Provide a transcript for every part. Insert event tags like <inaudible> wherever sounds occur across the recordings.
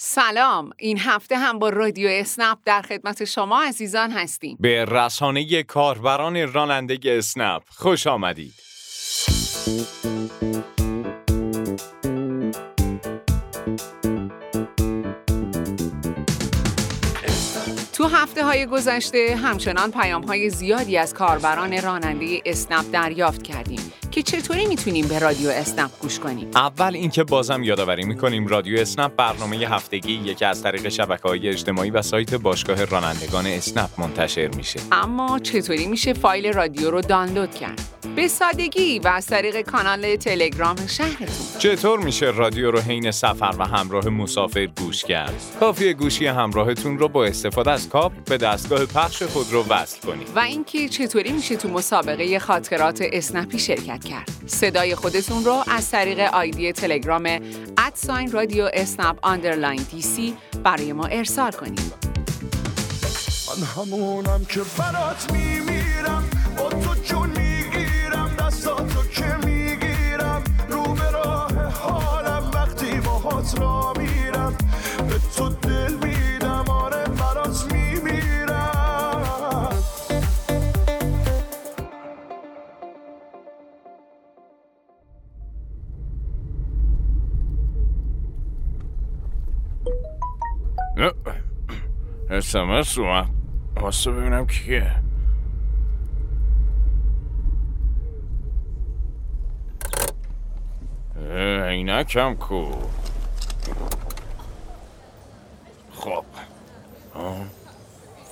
سلام. این هفته هم با رادیو اسنپ در خدمت شما عزیزان هستیم. به رسانه کاربران راننده اسنپ خوش آمدید. تو هفته های گذشته همچنان پیام های زیادی از کاربران راننده اسنپ دریافت کردیم. که چطوری می‌تونیم به رادیو اسنپ گوش کنیم؟ اول اینکه بازم یادآوری می‌کنیم رادیو اسنپ برنامه هفتگیه که از طریق شبکه های اجتماعی و سایت باشگاه رانندگان اسنپ منتشر میشه. اما چطوری میشه فایل رادیو رو دانلود کرد؟ به سادگی و از طریق کانال تلگرام شهرتون. چطور میشه رادیو رو حین سفر و همراه مسافر گوش کرد؟ کافیه گوشی همراهتون رو با استفاده از کابل به دستگاه پخش خودرو وصل کنید. و اینکه چطوری میشه تو مسابقه خاطرات اسنپی شرکت کرد. صدای خودتون رو از طریق آیدی تلگرام at sign رادیو اسنپ underline DC برای ما ارسال کنید. من همونم که برات میمیرم. اسمس اومد واسه ببینم کیه عینکم کو خب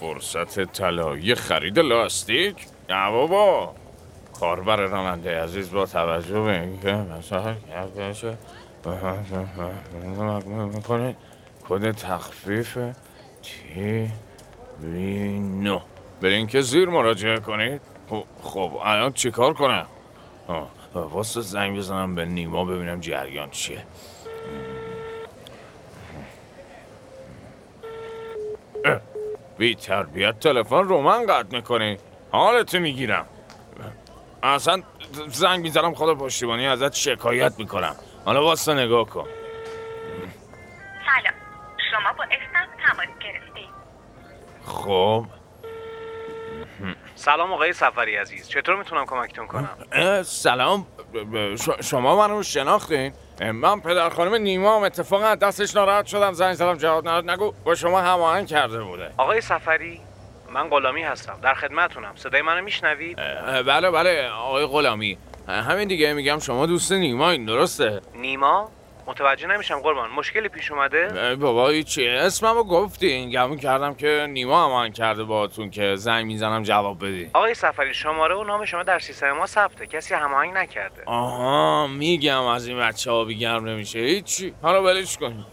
فرصت طلایی خرید لاستیک نه بابا کاربر راننده عزیز با توجه به اینکه مثلا می‌کنه کد تخفیف تی وی نو. به اینکه زیر مراجعه کنید. خب- خب الان چیکار کنم؟ واسه زنگ بزنم به نیما ببینم جریان چیه. بی تربیت تلفن رو من قطع می‌کنی. حالتو می‌گیرم. اصلا زنگ می‌زنم خدا پشتیبانی ازت شکایت می‌کنم. حالا واسه نگاه کن. خب. سلام آقای سفری عزیز. چطور می‌تونم کمکتون کنم؟ سلام. شما منو شناختین؟ اه، من پدر خانم نیما هم اتفاقا دستش ناراحت شدم. زنگ زدم. جواب نداد. نگو با شما هماهنگ کرده بوده. آقای سفری من غلامی هستم. در خدمتونم. صدای منو میشنوید؟ بله بله. آقای غلامی. همین دیگه. میگم شما دوست نیما این درسته؟ نیما؟ متوجه نمیشم قربان. مشکلی پیش اومده؟ بابا چیه اسممو گفتین. گمون کردم که نیما هماهنگ کرده باهاتون که زنگ می‌زنم جواب بدی. آقای سفری شماره و نام شما در سیستم ما ثبته. کسی هماهنگ نکرده. آها میگم از این بچه ها بیگرم نمیشه. هیچی. حالا ولش کن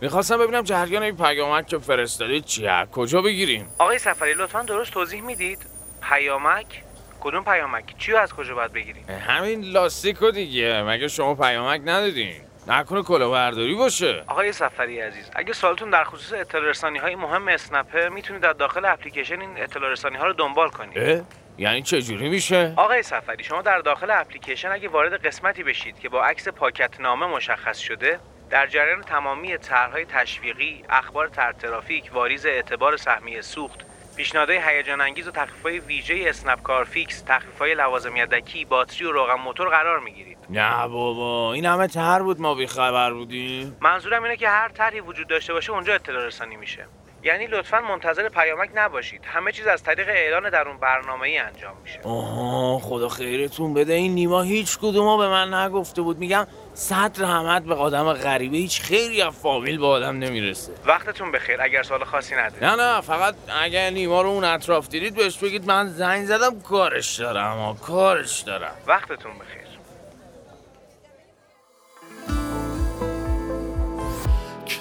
می‌خواستم ببینم جریان این پیامک که فرستادید چیه. کجا بگیریم؟ آقای سفری لطفا درست توضیح می‌دید؟ پیامک؟ کدوم پیامک؟ چی از کجا باید بگیریم؟ همین لاستیکو دیگه. مگه شما پیامک ندادین؟ نکنه کلاهبرداری باشه آقای سفری عزیز اگه سوالتون در خصوص اطلاع رسانی های مهم اسنپه می‌تونید در داخل اپلیکیشن این اطلاع رسانی ها رو دنبال کنید اه؟ یعنی چجوری میشه آقای سفری شما در داخل اپلیکیشن اگه وارد قسمتی بشید که با عکس پاکت نامه مشخص شده در جریان تمامی طرحهای تشویقی، اخبار طرح ترافیک، واریز اعتبار سهمیه سوخت، پیشنهادهای هیجان انگیز و تخفیف‌های ویژه اسنپ کار فیکس، تخفیف‌های لوازم یدکی، باتری و روغن موتور قرار می‌گیرید. نه بابا این همه تر بود ما بیخبر بودیم منظورم اینه که هر طرحی وجود داشته باشه اونجا اطلاع رسانی میشه. یعنی لطفا منتظر پیامک نباشید. همه چیز از طریق اعلان در اون برنامه‌ای انجام میشه. آها خدا خیرتون بده این نیما هیچ کدوما به من نگفته بود میگم صد رحمت به آدم غریبه هیچ خیری از فامیل به آدم نمی‌رسه وقتتون بخیر اگر سوال خاصی ندارید. نه نه فقط اگه نیما رو اون اطراف دیدید بهش بگید من زنگ زدم کارش دارم کارش دارم وقتتون بخیر.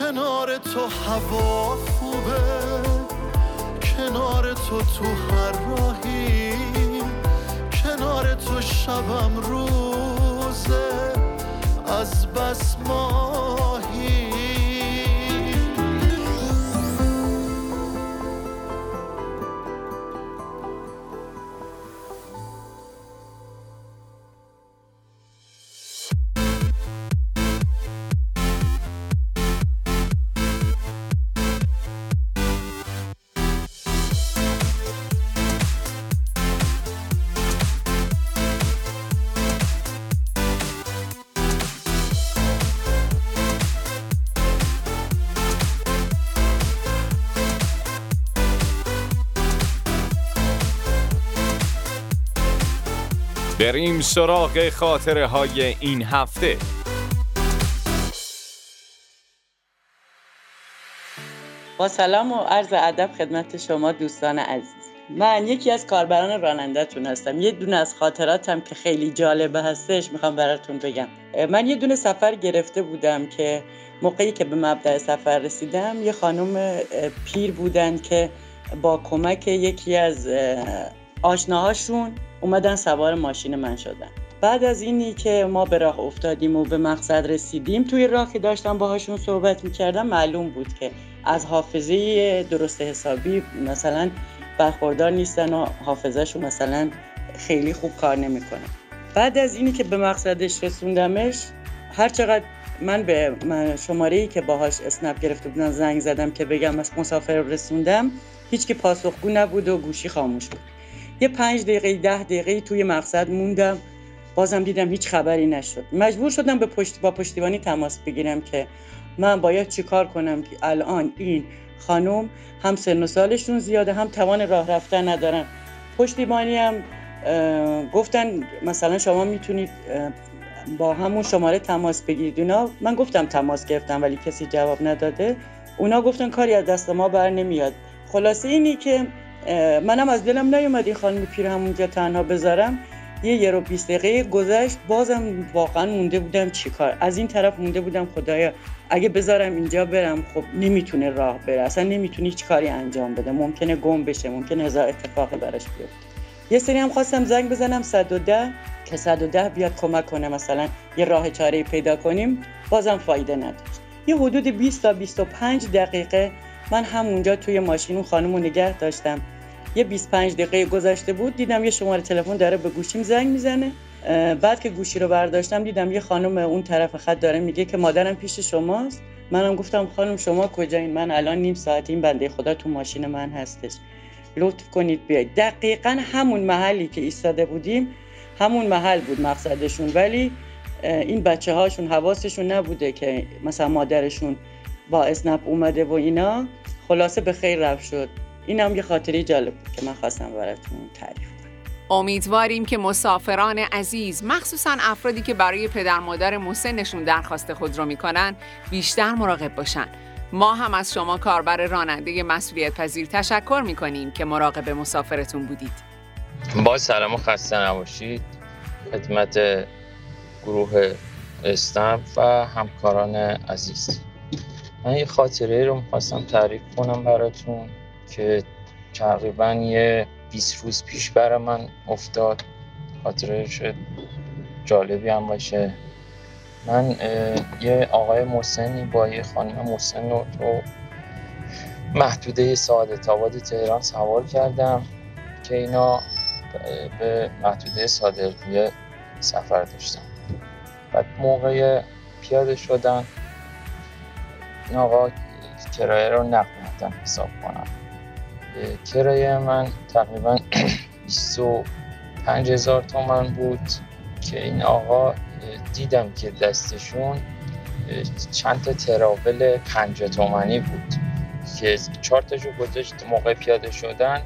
کنار تو هوا خوبه کنار تو تو هر راهی کنار تو شبم روزه از بس ماهی بریم سراغ خاطره های این هفته. با سلام و عرض ادب خدمت شما دوستان عزیز. من یکی از کاربران رانندهتون هستم. یه دونه از خاطراتم که خیلی جالبه هستش می‌خوام براتون بگم. من یه دونه سفر گرفته بودم که موقعی که به مبدع سفر رسیدم یه خانم پیر بودن که با کمک یکی از آشناهاشون اومدن سوار ماشین من شدن. بعد از اینی که ما به راه افتادیم و به مقصد رسیدیم توی راه که داشتم باهاشون صحبت می‌کردم معلوم بود که از حافظه درست حسابی مثلا برخوردار نیستن و حافظهشون مثلا خیلی خوب کار نمی‌کنه بعد از اینی که به مقصدش رسوندمش هر چقدر من به شماره ای که باهاش اسنپ گرفته بودم زنگ زدم که بگم از مسافر رسوندم هیچ که پاسخگو نبود و گوشی خاموش بود. یه پنج دقیقه ده دقیقه توی مقصد موندم. بازم دیدم هیچ خبری نشد. مجبور شدم به پشت با پشتیبانی تماس بگیرم که من باید چیکار کنم که الان این خانم هم سن و سالشون زیاده هم توان راه رفتن ندارن. پشتیبانی هم گفتن مثلا شما می‌تونید با همون شماره تماس بگیرید. اونا من گفتم تماس گرفتم ولی کسی جواب نداده. اونا گفتن کاری از دست ما بر نمیاد. خلاصه اینی که منم از دلم نیومد این خانم پیر همونجا تنها بذارم. یه یه رو 20 دقیقه گذشت بازم واقعا مونده بودم چیکار از این طرف مونده بودم خدایا اگه بذارم اینجا برم خب نمی‌تونه راه بره. اصلا نمی‌تونه هیچ کاری انجام بده. ممکنه گم بشه ممکنه هزار اتفاق براش بیفته. یه سری هم خواستم زنگ بزنم 110 که 110 بیاد کمک کنه مثلا یه راه چاره پیدا کنیم. بازم فایده نداشت. یه حدود 20 تا 25 دقیقه من همونجا توی ماشین اون خانم رو نگه داشتم. یه 25 دقیقه گذشته بود دیدم یه شماره تلفن داره به گوشیم زنگ می‌زنه. بعد که گوشی رو برداشتم دیدم یه خانم اون طرف خط داره میگه که مادرم پیش شماست. منم گفتم خانم شما کجایین؟ من الان نیم ساعت این بنده خدا تو ماشین من هستش. لطف کنید بیاید دقیقا همون محلی که ایستاده بودیم همون محل بود مقصدشون. ولی این بچه هاشون حواسشون نبوده که مثلا مادرشون با اسنپ اومده و اینا خلاصه به خیر رفت شد. این هم یه خاطری جالب بود که من خواستم براتون تعریف کنم. امیدواریم که مسافران عزیز مخصوصا افرادی که برای پدر مادر مسنشون درخواست خود رو می‌کنن بیشتر مراقب باشن. ما هم از شما کاربر راننده مسئولیت پذیر تشکر می‌کنیم که مراقب مسافرتون بودید. با سلام و خسته نباشید. خدمت گروه استمپ و همکاران عزیز. من یه خاطره رو می‌خواستم تعریف کنم براتون که تقریبا یه 20 روز پیش برای من افتاد. خاطره شد جالبی هم باشه. من یه آقای مسنی با یه خانم مسن رو تو محدوده سعادت آباد تهران سوار کردم که اینا به محدوده صادقیه سفر داشتن. بعد موقع پیاده شدن این آقا کرایه رو نقل حساب کنم کرایه من تقریبا <clears throat> 25 هزار تومن بود که این آقا دیدم که دستشون چند تا تراول 5 تومنی بود که چهار تاشو گذاشت موقع پیاده شدن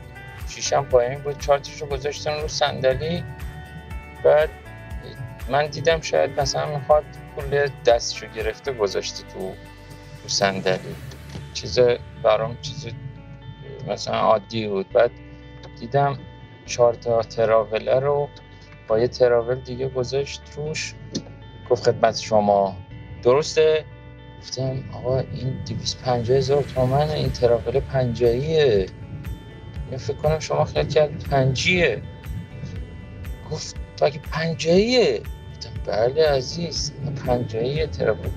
شیشم پایین بود چهار تاشو گذاشتن رو صندلی. بعد من دیدم شاید مثلا می‌خواد پول دستشو گرفته گذاشته تو صندلی. چیز برام چیز مثلا عادی بود. بعد دیدم چهار تا تراوله رو با یه تراول دیگه گذاشت روش. گفت خدمت شما. درسته؟ گفتم آقا این 250 هزار تومن این تراول پنجاییه. من فکر کنم شما خیلی کرد پنجیه. گفت که پنجاییه؟ گفتم بله عزیز پنجاییه تراول.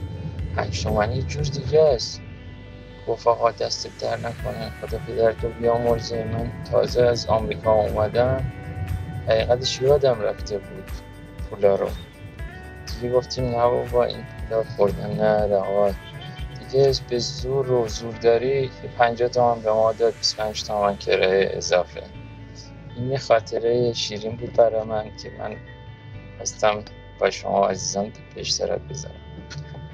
پنج تومنی جور دیگه است. گفت آقا دست در نکنه خدا پدرتو بیامرزه. من تازه از آمریکا اومدم. حقیقتش یادم رفته بود پولا رو. دیگه گفتیم نه بابا این پولا خوردن نه آقا. دیگه به زور و زور داری که 50 تومن به ما داد 25 تومن کرایه اضافه. این یه خاطره شیرین بود برای من که من خواستم با شما عزیزان به اشتراک بذارم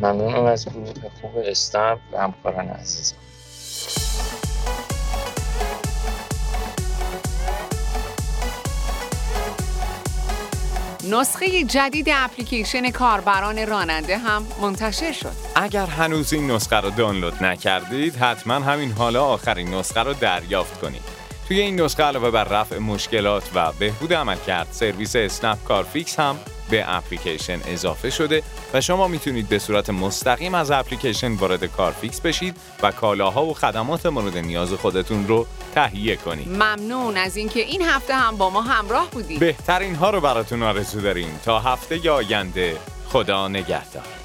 ممنونم از گروه خوب استمپ و همکاران عزیزم نسخه جدید اپلیکیشن کاربران راننده هم منتشر شد. اگر هنوز این نسخه رو دانلود نکردید حتما همین حالا آخرین نسخه رو دریافت کنید توی این نسخه علاوه بر رفع مشکلات و بهبود عملکرد سرویس اسنپ کارفیکس هم به اپلیکیشن اضافه شده و شما می‌تونید به صورت مستقیم از اپلیکیشن وارد کارفیکس بشید و کالاها و خدمات مورد نیاز خودتون رو تهیه کنید. ممنون از اینکه این هفته هم با ما همراه بودید. بهترین ها رو براتون آرزو داریم. تا هفته آینده خدا نگهدار.